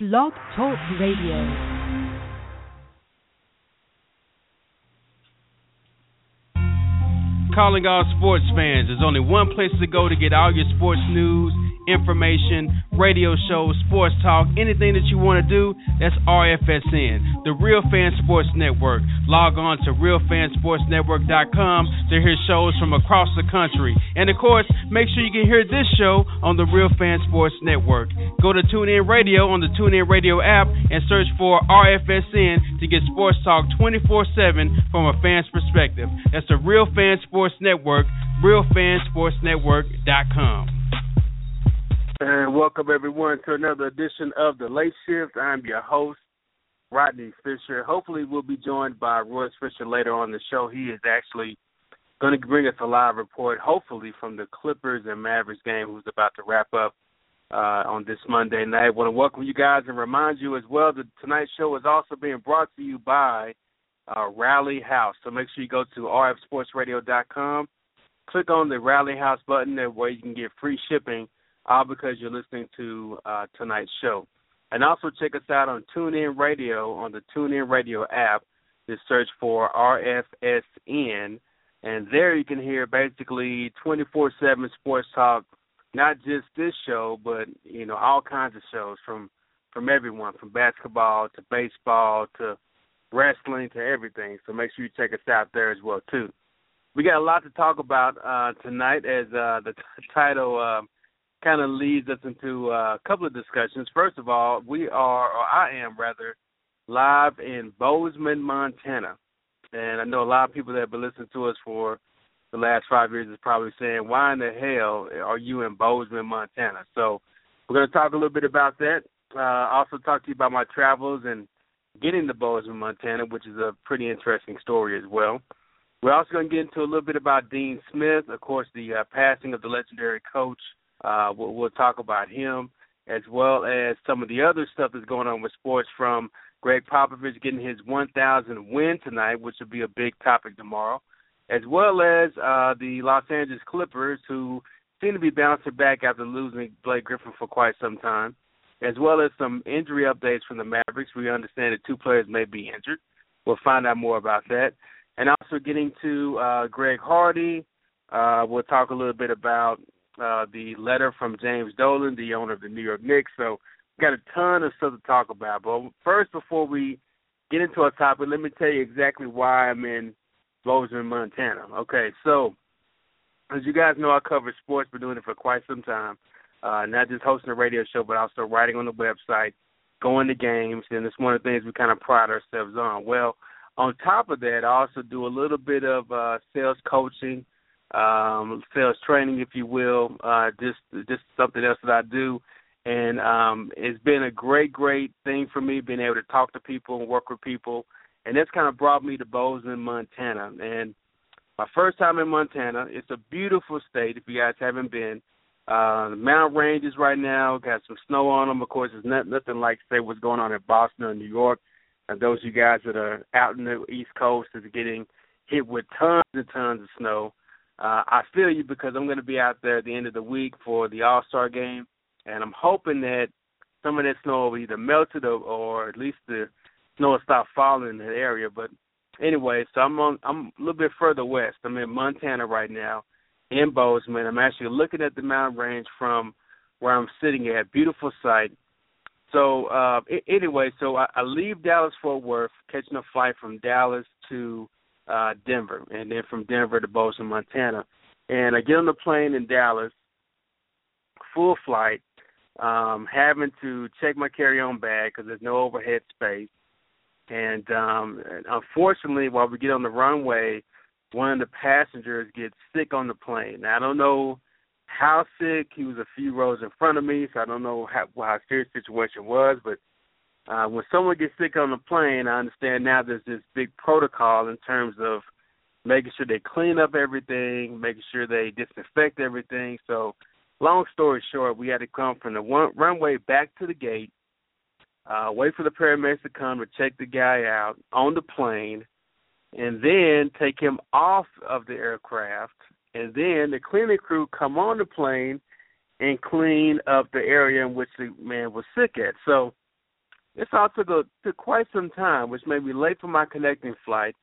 Blog Talk Radio. Calling all sports fans. There's only one place to go to get all your sports news information, radio shows, sports talk, anything that you want to do, that's RFSN, the Real Fan Sports Network. Log on to realfansportsnetwork.com to hear shows from across the country. And of course, make sure you can hear this show on the Real Fan Sports Network. Go to TuneIn Radio on the TuneIn Radio app and search for RFSN to get sports talk 24 7 from a fan's perspective. That's the Real Fan Sports Network, realfansportsnetwork.com. And welcome everyone to another edition of the Late Shift. I'm your host, Rodney Fisher. Hopefully, we'll be joined by Royce Fisher later on the show. He is actually going to bring us a live report, hopefully from the Clippers and Mavericks game, who's about to wrap up uh, on this Monday night. I want to welcome you guys and remind you as well that tonight's show is also being brought to you by uh, Rally House. So make sure you go to rfsportsradio.com, click on the Rally House button, there where you can get free shipping all because you're listening to uh, tonight's show. And also check us out on TuneIn Radio on the TuneIn Radio app. Just search for RFSN, and there you can hear basically 24/7 sports talk. Not just this show, but you know all kinds of shows from from everyone, from basketball to baseball to wrestling to everything. So make sure you check us out there as well too. We got a lot to talk about uh, tonight, as uh, the t- title uh, kind of leads us into uh, a couple of discussions. First of all, we are, or I am rather, live in Bozeman, Montana. And I know a lot of people that have been listening to us for the last five years is probably saying, why in the hell are you in Bozeman, Montana? So we're going to talk a little bit about that. Uh, also talk to you about my travels and getting to Bozeman, Montana, which is a pretty interesting story as well. We're also going to get into a little bit about Dean Smith, of course, the uh, passing of the legendary coach uh, we'll, we'll talk about him as well as some of the other stuff that's going on with sports from Gregg Popovich getting his 1,000 win tonight, which will be a big topic tomorrow, as well as uh, the Los Angeles Clippers, who seem to be bouncing back after losing Blake Griffin for quite some time, as well as some injury updates from the Mavericks. We understand that two players may be injured. We'll find out more about that. And also getting to uh, Greg Hardy. Uh, we'll talk a little bit about uh, the letter from James Dolan, the owner of the New York Knicks. So got a ton of stuff to talk about. But first, before we get into our topic, let me tell you exactly why I'm in Bozeman, Montana. Okay, so as you guys know, I cover sports. Been doing it for quite some time. Uh, not just hosting a radio show, but also writing on the website, going to games, and it's one of the things we kind of pride ourselves on. Well, on top of that, I also do a little bit of uh, sales coaching, um, sales training, if you will. Uh, just just something else that I do, and um, it's been a great, great thing for me being able to talk to people and work with people, and that's kind of brought me to Bozeman, Montana. And my first time in Montana. It's a beautiful state. If you guys haven't been, uh, the mountain ranges right now got some snow on them. Of course, it's not, nothing like say what's going on in Boston or New York. And those of you guys that are out in the East Coast is getting hit with tons and tons of snow. Uh, I feel you because I'm going to be out there at the end of the week for the All Star game, and I'm hoping that some of that snow will either melted or, or at least the snow will stop falling in that area. But anyway, so I'm on. I'm a little bit further west. I'm in Montana right now, in Bozeman. I'm actually looking at the mountain range from where I'm sitting at. Beautiful sight. So uh, anyway, so I, I leave Dallas Fort Worth, catching a flight from Dallas to uh, Denver, and then from Denver to Bozeman, Montana. And I get on the plane in Dallas, full flight, um, having to check my carry-on bag because there's no overhead space. And um, unfortunately, while we get on the runway, one of the passengers gets sick on the plane. Now, I don't know how sick. He was a few rows in front of me, so I don't know how, how serious the situation was. But uh, when someone gets sick on the plane, I understand now there's this big protocol in terms of making sure they clean up everything, making sure they disinfect everything. So, long story short, we had to come from the one, runway back to the gate, uh, wait for the paramedics to come to check the guy out on the plane, and then take him off of the aircraft and then the cleaning crew come on the plane and clean up the area in which the man was sick at. So this all took a, took quite some time, which made me late for my connecting flight.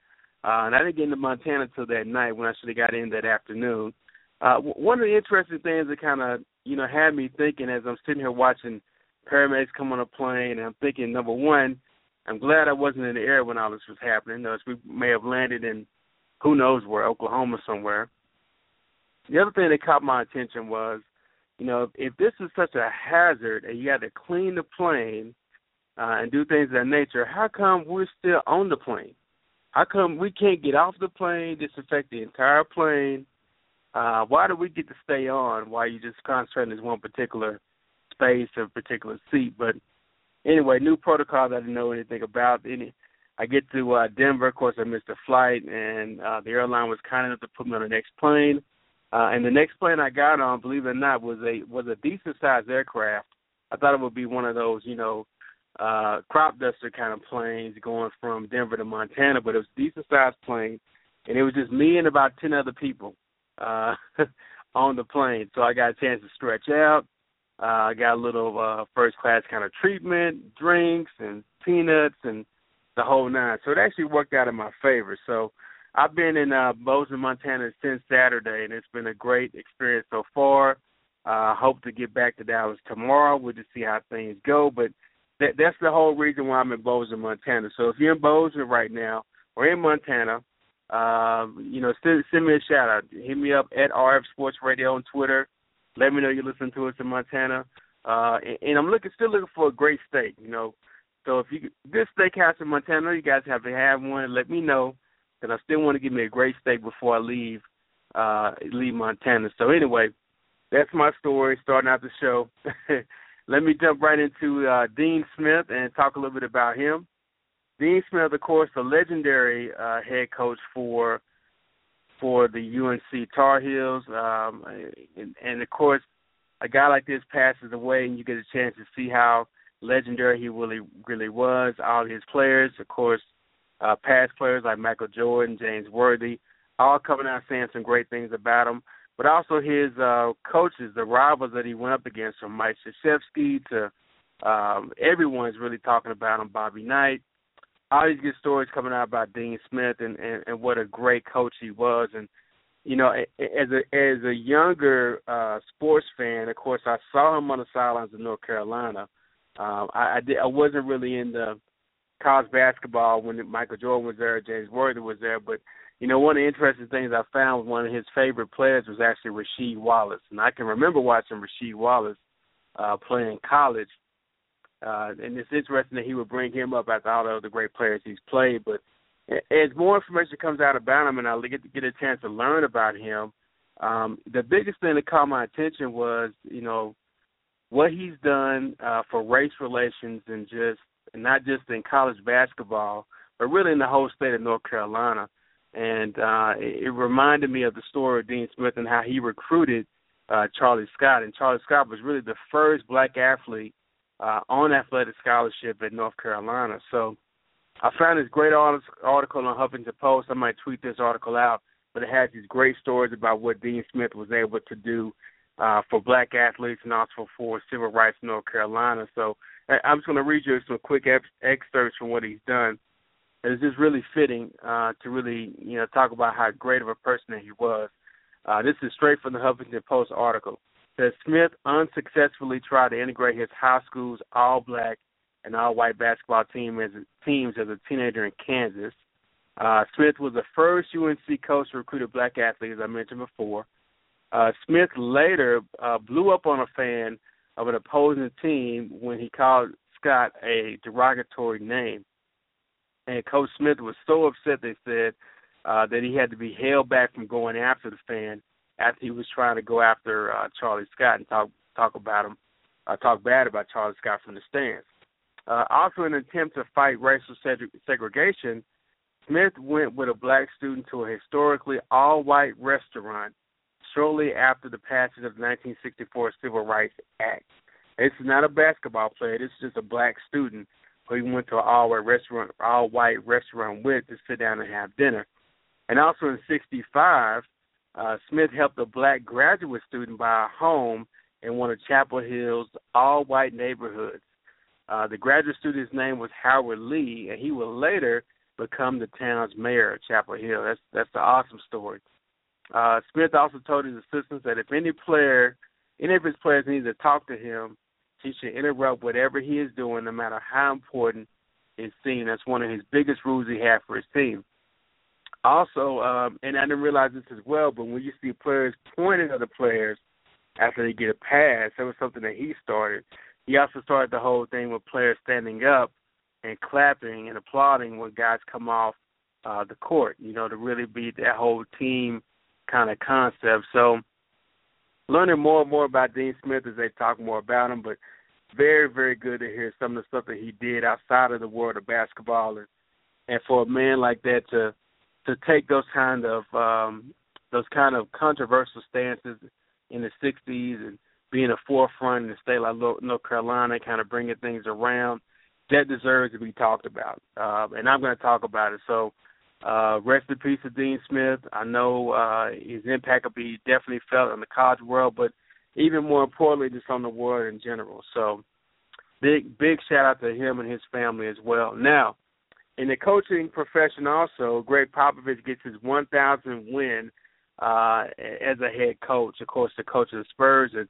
Uh, and I didn't get into Montana till that night when I should have got in that afternoon. Uh, one of the interesting things that kind of you know had me thinking as I'm sitting here watching paramedics come on a plane, and I'm thinking number one, I'm glad I wasn't in the air when all this was happening. Else we may have landed in who knows where, Oklahoma somewhere. The other thing that caught my attention was, you know, if this is such a hazard and you got to clean the plane uh, and do things of that nature, how come we're still on the plane? How come we can't get off the plane, disinfect the entire plane? Uh, why do we get to stay on while you just concentrate on this one particular space or particular seat? But anyway, new protocol that I didn't know anything about. Any, I get to uh, Denver, of course, I missed a flight, and uh, the airline was kind enough to put me on the next plane. Uh, and the next plane I got on, believe it or not, was a was a decent sized aircraft. I thought it would be one of those, you know, uh crop duster kind of planes going from Denver to Montana, but it was a decent sized plane and it was just me and about ten other people uh on the plane. So I got a chance to stretch out. Uh I got a little uh first class kind of treatment, drinks and peanuts and the whole nine. So it actually worked out in my favor. So I've been in uh, Bozeman, Montana since Saturday, and it's been a great experience so far. I uh, hope to get back to Dallas tomorrow. We'll just see how things go. But that, that's the whole reason why I'm in Bozeman, Montana. So if you're in Bozeman right now or in Montana, uh, you know, send, send me a shout out. Hit me up at RF Sports Radio on Twitter. Let me know you're listening to us in Montana. Uh, and, and I'm looking, still looking for a great steak. You know, so if you this steakhouse in Montana, you guys have to have one. Let me know because I still want to give me a great steak before I leave uh leave Montana. So anyway, that's my story starting out the show. Let me jump right into uh Dean Smith and talk a little bit about him. Dean Smith, of course, the legendary uh head coach for for the UNC Tar Heels. Um and, and of course a guy like this passes away and you get a chance to see how legendary he really really was. All his players, of course, uh, past players like Michael Jordan, James Worthy, all coming out saying some great things about him. But also his uh, coaches, the rivals that he went up against, from Mike Krzyzewski to um, everyone's really talking about him. Bobby Knight, all these good stories coming out about Dean Smith and, and, and what a great coach he was. And you know, as a as a younger uh, sports fan, of course, I saw him on the sidelines of North Carolina. Um, I, I, did, I wasn't really in the college basketball when Michael Jordan was there, James Worthy was there. But you know, one of the interesting things I found one of his favorite players was actually Rasheed Wallace, and I can remember watching Rasheed Wallace uh, play in college. Uh, and it's interesting that he would bring him up after all the other great players he's played. But as more information comes out about him, and I get to get a chance to learn about him, um, the biggest thing that caught my attention was, you know, what he's done uh, for race relations and just and not just in college basketball, but really in the whole state of North Carolina. And uh, it, it reminded me of the story of Dean Smith and how he recruited uh, Charlie Scott. And Charlie Scott was really the first black athlete uh, on athletic scholarship at North Carolina. So I found this great article on Huffington Post. I might tweet this article out, but it has these great stories about what Dean Smith was able to do uh, for black athletes and also for civil rights in North Carolina. So I'm just going to read you some quick excerpts from what he's done. It's just really fitting uh, to really, you know, talk about how great of a person that he was. Uh, this is straight from the Huffington Post article. That Smith unsuccessfully tried to integrate his high school's all-black and all-white basketball team as teams as a teenager in Kansas. Uh, Smith was the first UNC coach to recruit a black athlete, as I mentioned before. Uh, Smith later uh, blew up on a fan of an opposing team when he called Scott a derogatory name. And Coach Smith was so upset, they said, uh, that he had to be held back from going after the fan after he was trying to go after uh, Charlie Scott and talk talk about him, uh, talk bad about Charlie Scott from the stands. Uh, also, in an attempt to fight racial seg- segregation, Smith went with a black student to a historically all-white restaurant shortly after the passage of the 1964 Civil Rights Act. Is not a basketball player. Is just a black student he went to an all-white restaurant, all-white restaurant with to sit down and have dinner. And also in '65, uh, Smith helped a black graduate student buy a home in one of Chapel Hill's all-white neighborhoods. Uh, the graduate student's name was Howard Lee, and he would later become the town's mayor of Chapel Hill. That's that's an awesome story. Uh, Smith also told his assistants that if any player, any of his players needed to talk to him, he should interrupt whatever he is doing, no matter how important it's seen. That's one of his biggest rules he had for his team. Also, um, and I didn't realize this as well, but when you see players pointing at the players after they get a pass, that was something that he started. He also started the whole thing with players standing up and clapping and applauding when guys come off uh, the court. You know, to really be that whole team kind of concept. So learning more and more about Dean Smith as they talk more about him, but very, very good to hear some of the stuff that he did outside of the world of basketball and and for a man like that to to take those kind of um those kind of controversial stances in the sixties and being a forefront in a state like North Carolina, kind of bringing things around, that deserves to be talked about. Uh, and I'm going to talk about it. So uh, rest in peace to Dean Smith. I know uh, his impact will be definitely felt in the college world, but even more importantly, just on the world in general. So, big big shout out to him and his family as well. Now, in the coaching profession, also, Gregg Popovich gets his 1,000 win uh, as a head coach. Of course, the coach of the Spurs, and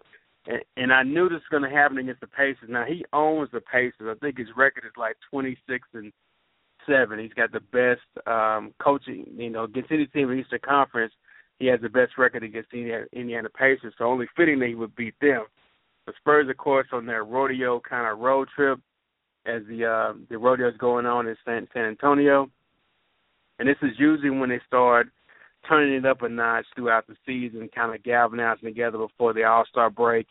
and, and I knew this was going to happen against the Pacers. Now he owns the Pacers. I think his record is like 26 and seven. He's got the best um, coaching. You know, against any team in Eastern Conference, he has the best record against Indiana, Indiana Pacers. So only fitting that he would beat them. The Spurs, of course, on their rodeo kind of road trip as the uh, the rodeo is going on in San, San Antonio, and this is usually when they start turning it up a notch throughout the season, kind of galvanizing together before the All Star break.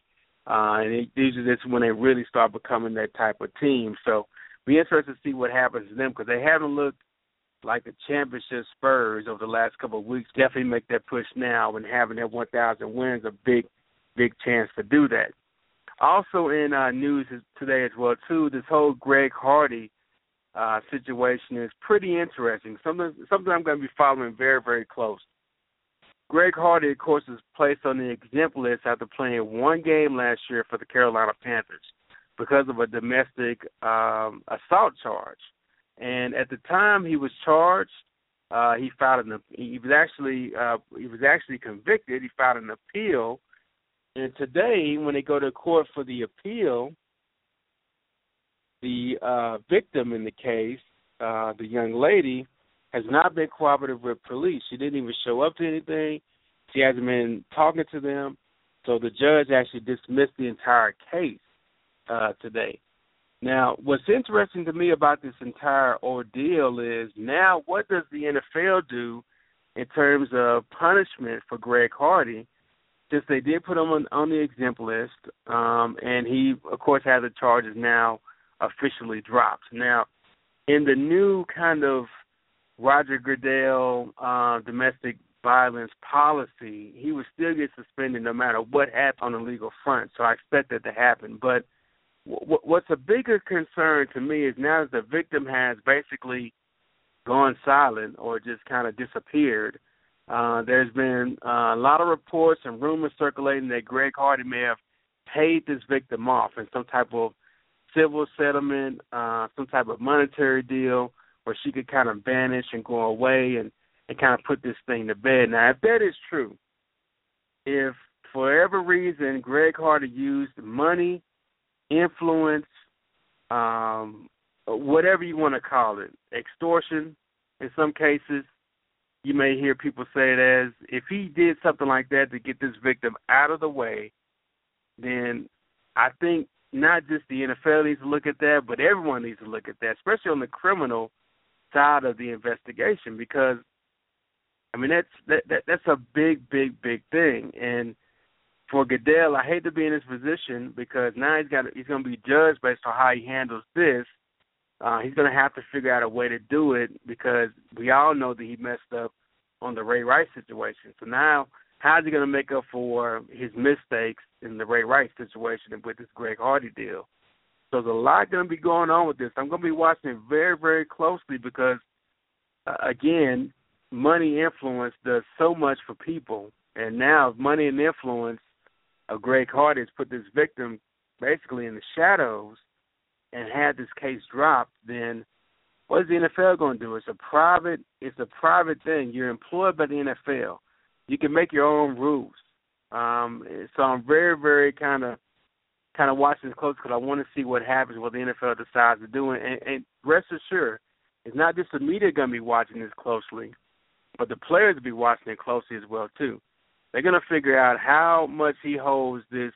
Uh, and it, usually this is when they really start becoming that type of team. So be interested to see what happens to them because they haven't looked like the championship Spurs over the last couple of weeks. Definitely make that push now, and having that 1,000 wins a big, big chance to do that. Also in uh, news today as well too, this whole Greg Hardy uh, situation is pretty interesting. Something something I'm going to be following very very close. Greg Hardy, of course, is placed on the exempt list after playing one game last year for the Carolina Panthers because of a domestic um, assault charge. And at the time he was charged, uh, he filed an he was actually uh, he was actually convicted. He filed an appeal, and today when they go to court for the appeal, the uh, victim in the case, uh, the young lady, has not been cooperative with police. She didn't even show up to anything. She hasn't been talking to them. So the judge actually dismissed the entire case uh, today. Now, what's interesting to me about this entire ordeal is now what does the NFL do in terms of punishment for Greg Hardy? Since they did put him on, on the exempt list, um, and he, of course, has the charges now officially dropped. Now, in the new kind of Roger Goodell uh, domestic violence policy, he would still get suspended no matter what happened on the legal front. So I expect that to happen. But – what's a bigger concern to me is now that the victim has basically gone silent or just kind of disappeared. Uh, there's been uh, a lot of reports and rumors circulating that Greg Hardy may have paid this victim off in some type of civil settlement, uh, some type of monetary deal where she could kind of vanish and go away and, and kind of put this thing to bed. Now, if that is true, if for whatever reason Greg Hardy used money influence, um, whatever you want to call it, extortion. In some cases, you may hear people say it as if he did something like that to get this victim out of the way, then I think not just the NFL needs to look at that, but everyone needs to look at that, especially on the criminal side of the investigation, because I mean, that's that, that that's a big, big, big thing. And for Goodell, I hate to be in this position because now he's got he's going to be judged based on how he handles this. Uh, he's going to have to figure out a way to do it because we all know that he messed up on the Ray Rice situation. So now, how's he going to make up for his mistakes in the Ray Rice situation with this Greg Hardy deal? So there's a lot going to be going on with this. I'm going to be watching it very, very closely because, uh, again, money influence does so much for people, and now money and influence of Greg Hardy has put this victim basically in the shadows and had this case dropped, then what is the NFL going to do? It's a private it's a private thing. You're employed by the NFL. You can make your own rules. Um, so I'm very very kind of kind of watching this close because I want to see what happens, what the NFL decides to do, and, and rest assured, it's not just the media going to be watching this closely, but the players will be watching it closely as well too. They're going to figure out how much he holds this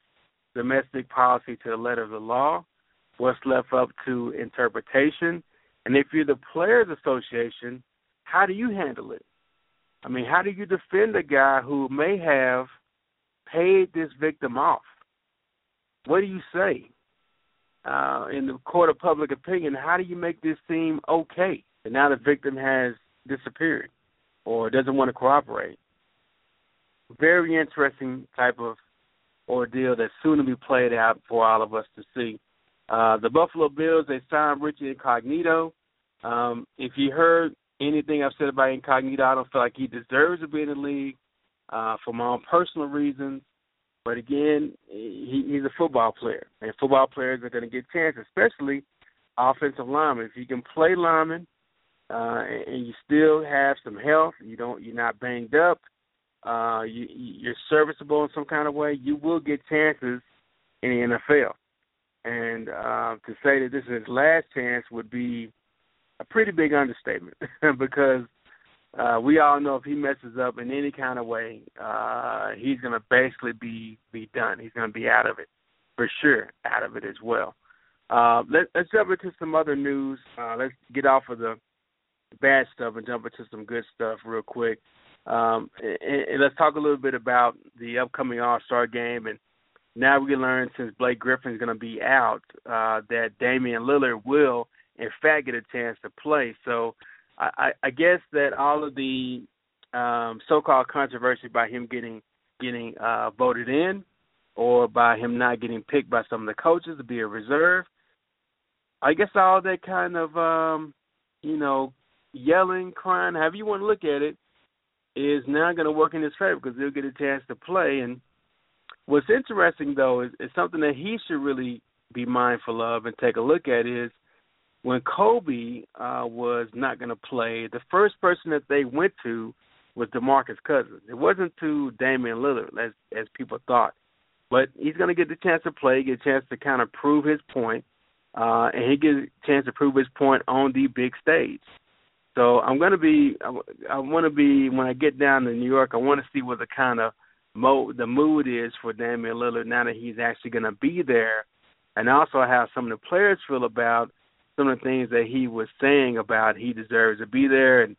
domestic policy to the letter of the law, what's left up to interpretation, and if you're the Players Association, how do you handle it? I mean, how do you defend a guy who may have paid this victim off? What do you say? Uh, in the court of public opinion, how do you make this seem okay? And now the victim has disappeared or doesn't want to cooperate very interesting type of ordeal that's soon to be played out for all of us to see. Uh, the Buffalo Bills they signed Richie Incognito. Um, if you heard anything I've said about Incognito, I don't feel like he deserves to be in the league uh, for my own personal reasons. But again, he, he's a football player, and football players are going to get chances, especially offensive linemen. If you can play lineman uh, and you still have some health, you don't, you're not banged up, uh, you, you're serviceable in some kind of way, you will get chances in the NFL. And uh, to say that this is his last chance would be a pretty big understatement because uh, we all know if he messes up in any kind of way, uh, he's going to basically be be done. He's going to be out of it for sure, out of it as well. Uh, let, let's jump into some other news. Uh, let's get off of the bad stuff and jump into some good stuff real quick. Um, and, and let's talk a little bit about the upcoming All Star game. And now we learned since Blake Griffin is going to be out uh, that Damian Lillard will, in fact, get a chance to play. So I, I guess that all of the um, so-called controversy by him getting getting uh, voted in, or by him not getting picked by some of the coaches to be a reserve. I guess all that kind of um, you know yelling, crying, however you want to look at it, is now going to work in his favor because he'll get a chance to play. And what's interesting though is, is something that he should really be mindful of and take a look at is when Kobe uh, was not going to play, the first person that they went to was DeMarcus Cousins. It wasn't to Damian Lillard as as people thought, but he's going to get the chance to play, get a chance to kind of prove his point, uh, and he gets a chance to prove his point on the big stage. So I'm to be, I, I want to be when I get down to New York. I want to see what the kind of mo the mood is for Damian Lillard now that he's actually to be there, and also how some of the players feel about some of the things that he was saying about he deserves to be there, and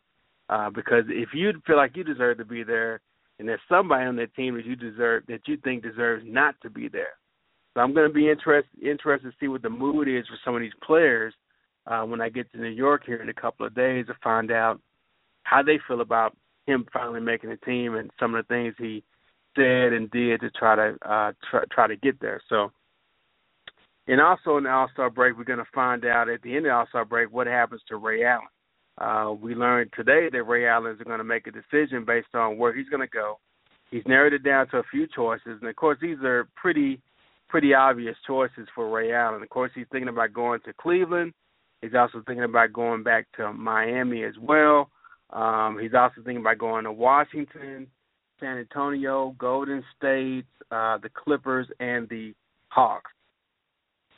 uh, because if you feel like you deserve to be there, and there's somebody on that team that you deserve that you think deserves not to be there. So I'm going to be interested interested to see what the mood is for some of these players uh, when I get to New York here in a couple of days to find out how they feel about him finally making the team and some of the things he said and did to try to uh, try, try to get there. So, and also in the All Star break, we're going to find out at the end of All Star break what happens to Ray Allen. Uh, we learned today that Ray Allen is going to make a decision based on where he's going to go. He's narrowed it down to a few choices, and of course, these are pretty pretty obvious choices for Ray Allen. Of course, he's thinking about going to Cleveland. He's also thinking about going back to Miami as well. Um, he's also thinking about going to Washington, San Antonio, Golden State, uh, the Clippers, and the Hawks.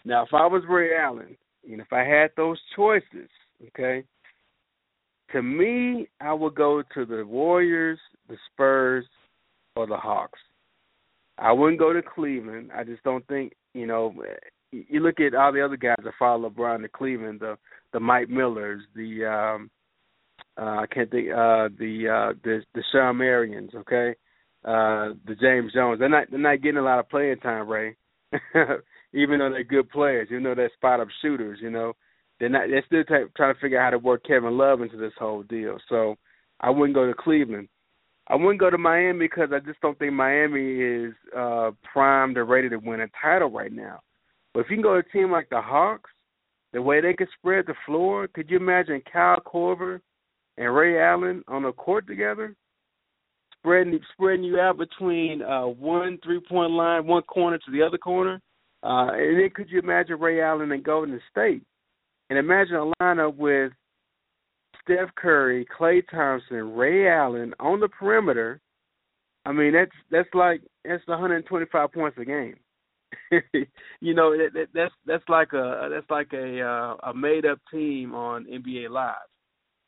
Now, if I was Ray Allen, and if I had those choices, okay, to me, I would go to the Warriors, the Spurs, or the Hawks. I wouldn't go to Cleveland. I just don't think, you know, you look at all the other guys that follow LeBron to Cleveland, the the Mike Millers, the um Uh, I can't think uh, the uh, the the Shawn Marions, okay, uh, the James Jones. They're not they're not getting a lot of playing time, Ray. even though they're good players, even though they're spot up shooters, you know, they're not. They're still t- trying to figure out how to work Kevin Love into this whole deal. So I wouldn't go to Cleveland. I wouldn't go to Miami because I just don't think Miami is uh primed or ready to win a title right now. But if you can go to a team like the Hawks, the way they could spread the floor, could you imagine Kyle Korver and Ray Allen on the court together? Spreading spreading you out between uh one three point line, one corner to the other corner. Uh and then could you imagine Ray Allen and Golden State? And imagine a lineup with Steph Curry, Klay Thompson, Ray Allen on the perimeter. I mean, that's that's like that's 125 points a game. you know, that, that, that's that's like a that's like a uh, a made up team on NBA Live.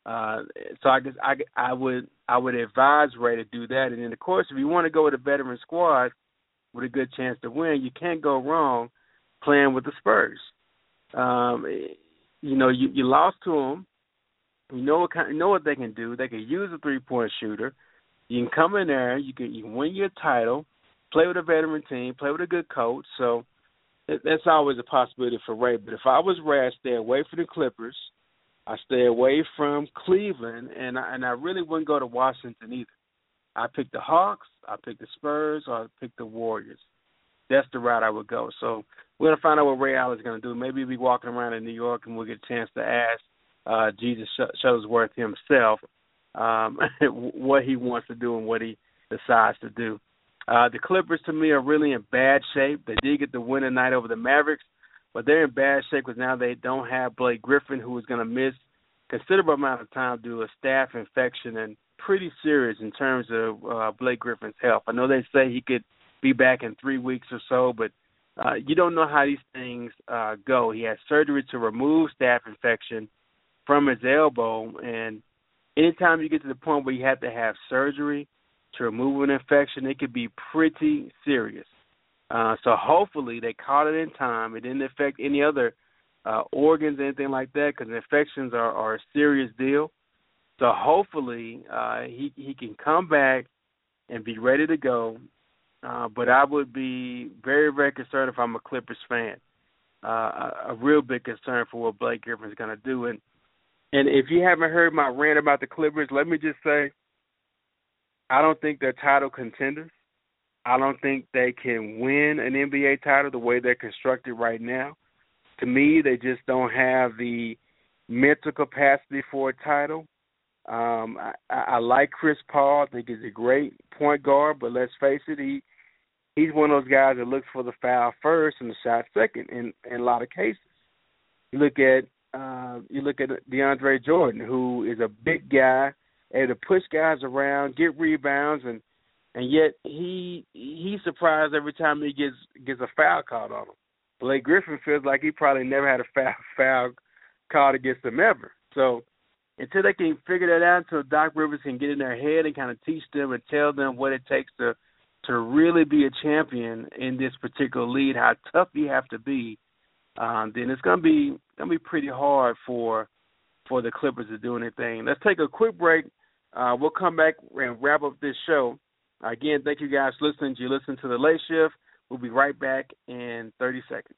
Uh, so I guess I I would I would advise Ray to do that. And then of course, if you want to go with a veteran squad with a good chance to win, you can't go wrong playing with the Spurs. Um, you know, you you lost to them you know what kind, you know what they can do. They can use a three point shooter. You can come in there. You can you can win your title. Play with a veteran team. Play with a good coach. So that's always a possibility for Ray. But if I was Ray, I'd stay away from the Clippers. I stay away from Cleveland, and I, and I really wouldn't go to Washington either. I pick the Hawks, I pick the Spurs, or I pick the Warriors. That's the route I would go. So we're gonna find out what Ray Allen's gonna do. Maybe he'll be walking around in New York, and we'll get a chance to ask uh, Jesus Shuttlesworth himself um, what he wants to do and what he decides to do. Uh, the Clippers, to me, are really in bad shape. They did get the win tonight over the Mavericks, but they're in bad shape because now they don't have Blake Griffin, who is going to miss considerable amount of time due to a staph infection and pretty serious in terms of uh, Blake Griffin's health. I know they say he could be back in three weeks or so, but uh, you don't know how these things uh, go. He had surgery to remove staph infection from his elbow. And anytime you get to the point where you have to have surgery to remove an infection, it could be pretty serious. Uh, so hopefully they caught it in time. It didn't affect any other uh, organs, anything like that, because infections are, are a serious deal. So hopefully uh, he he can come back and be ready to go. Uh, but I would be very very concerned if I'm a Clippers fan. Uh, a, a real big concern for what Blake Griffin's going to do. And and if you haven't heard my rant about the Clippers, let me just say I don't think they're title contenders. I don't think they can win an NBA title the way they're constructed right now. To me, they just don't have the mental capacity for a title. Um, I, I like Chris Paul. I think he's a great point guard, but let's face it, he he's one of those guys that looks for the foul first and the shot second in in a lot of cases. You look at uh, you look at DeAndre Jordan, who is a big guy, able to push guys around, get rebounds, and and yet he he's surprised every time he gets gets a foul called on him. Blake Griffin feels like he probably never had a foul foul called against him ever. So until they can figure that out, until Doc Rivers can get in their head and kind of teach them and tell them what it takes to to really be a champion in this particular league, how tough you have to be um, then it's gonna be gonna be pretty hard for for the Clippers to do anything. Let's take a quick break. Uh, we'll come back and wrap up this show. Again, thank you guys for listening. You listen to the late shift. We'll be right back in 30 seconds.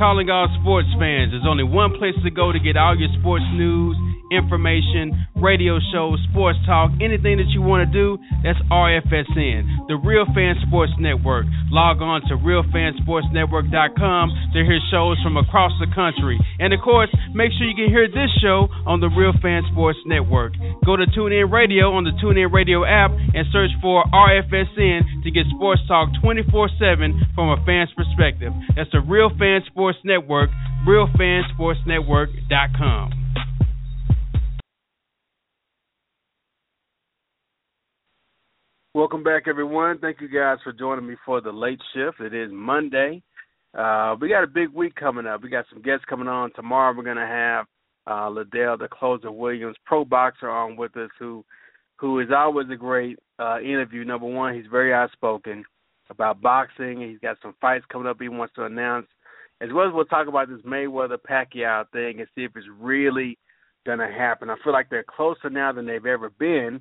Calling all sports fans. There's only one place to go to get all your sports news information, radio shows, sports talk, anything that you want to do, that's RFSN, the Real Fan Sports Network. Log on to realfansportsnetwork.com to hear shows from across the country. And of course, make sure you can hear this show on the Real Fan Sports Network. Go to TuneIn Radio on the TuneIn Radio app and search for RFSN to get sports talk 24 7 from a fan's perspective. That's the Real Fan Sports Network, realfansportsnetwork.com. Welcome back, everyone. Thank you guys for joining me for the late shift. It is Monday. Uh, we got a big week coming up. We got some guests coming on tomorrow. We're going to have uh, Liddell, the closer Williams, pro boxer, on with us, who who is always a great uh, interview. Number one, he's very outspoken about boxing. He's got some fights coming up he wants to announce as well as we'll talk about this Mayweather Pacquiao thing and see if it's really gonna happen. I feel like they're closer now than they've ever been.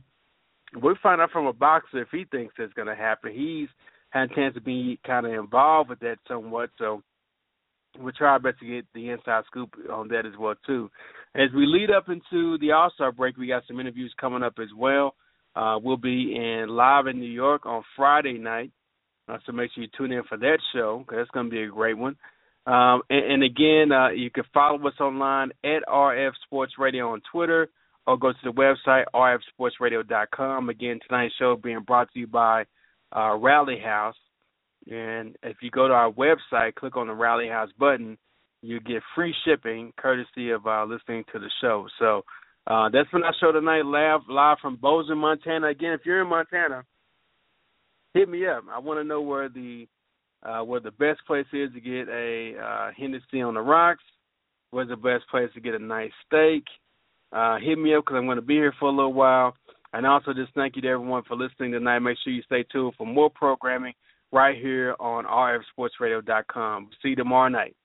We'll find out from a boxer if he thinks it's gonna happen. He's had a chance to be kind of involved with that somewhat, so we'll try our best to get the inside scoop on that as well too. As we lead up into the All Star break, we got some interviews coming up as well. Uh, we'll be in live in New York on Friday night, uh, so make sure you tune in for that show because it's going to be a great one. Um, and, and, again, uh, you can follow us online at RF Sports Radio on Twitter or go to the website rfsportsradio.com. Again, tonight's show being brought to you by uh, Rally House. And if you go to our website, click on the Rally House button, you get free shipping courtesy of uh, listening to the show. So uh, that's been our show tonight, live live from Bozeman, Montana. Again, if you're in Montana, hit me up. I want to know where the uh, where the best place is to get a uh, Hennessy on the rocks. Where's the best place to get a nice steak? Uh, hit me up because I'm going to be here for a little while. And also, just thank you to everyone for listening tonight. Make sure you stay tuned for more programming right here on rfsportsradio.com. See you tomorrow night.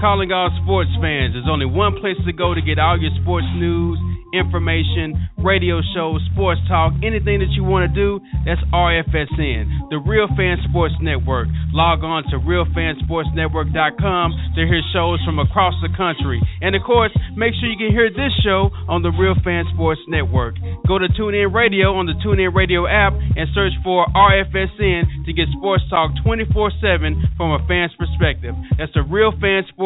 Calling all sports fans. There's only one place to go to get all your sports news information, radio shows, sports talk, anything that you want to do, that's RFSN, the Real Fan Sports Network. Log on to realfansportsnetwork.com to hear shows from across the country. And of course, make sure you can hear this show on the Real Fan Sports Network. Go to TuneIn Radio on the TuneIn Radio app and search for RFSN to get sports talk 24 7 from a fan's perspective. That's the Real Fan Sports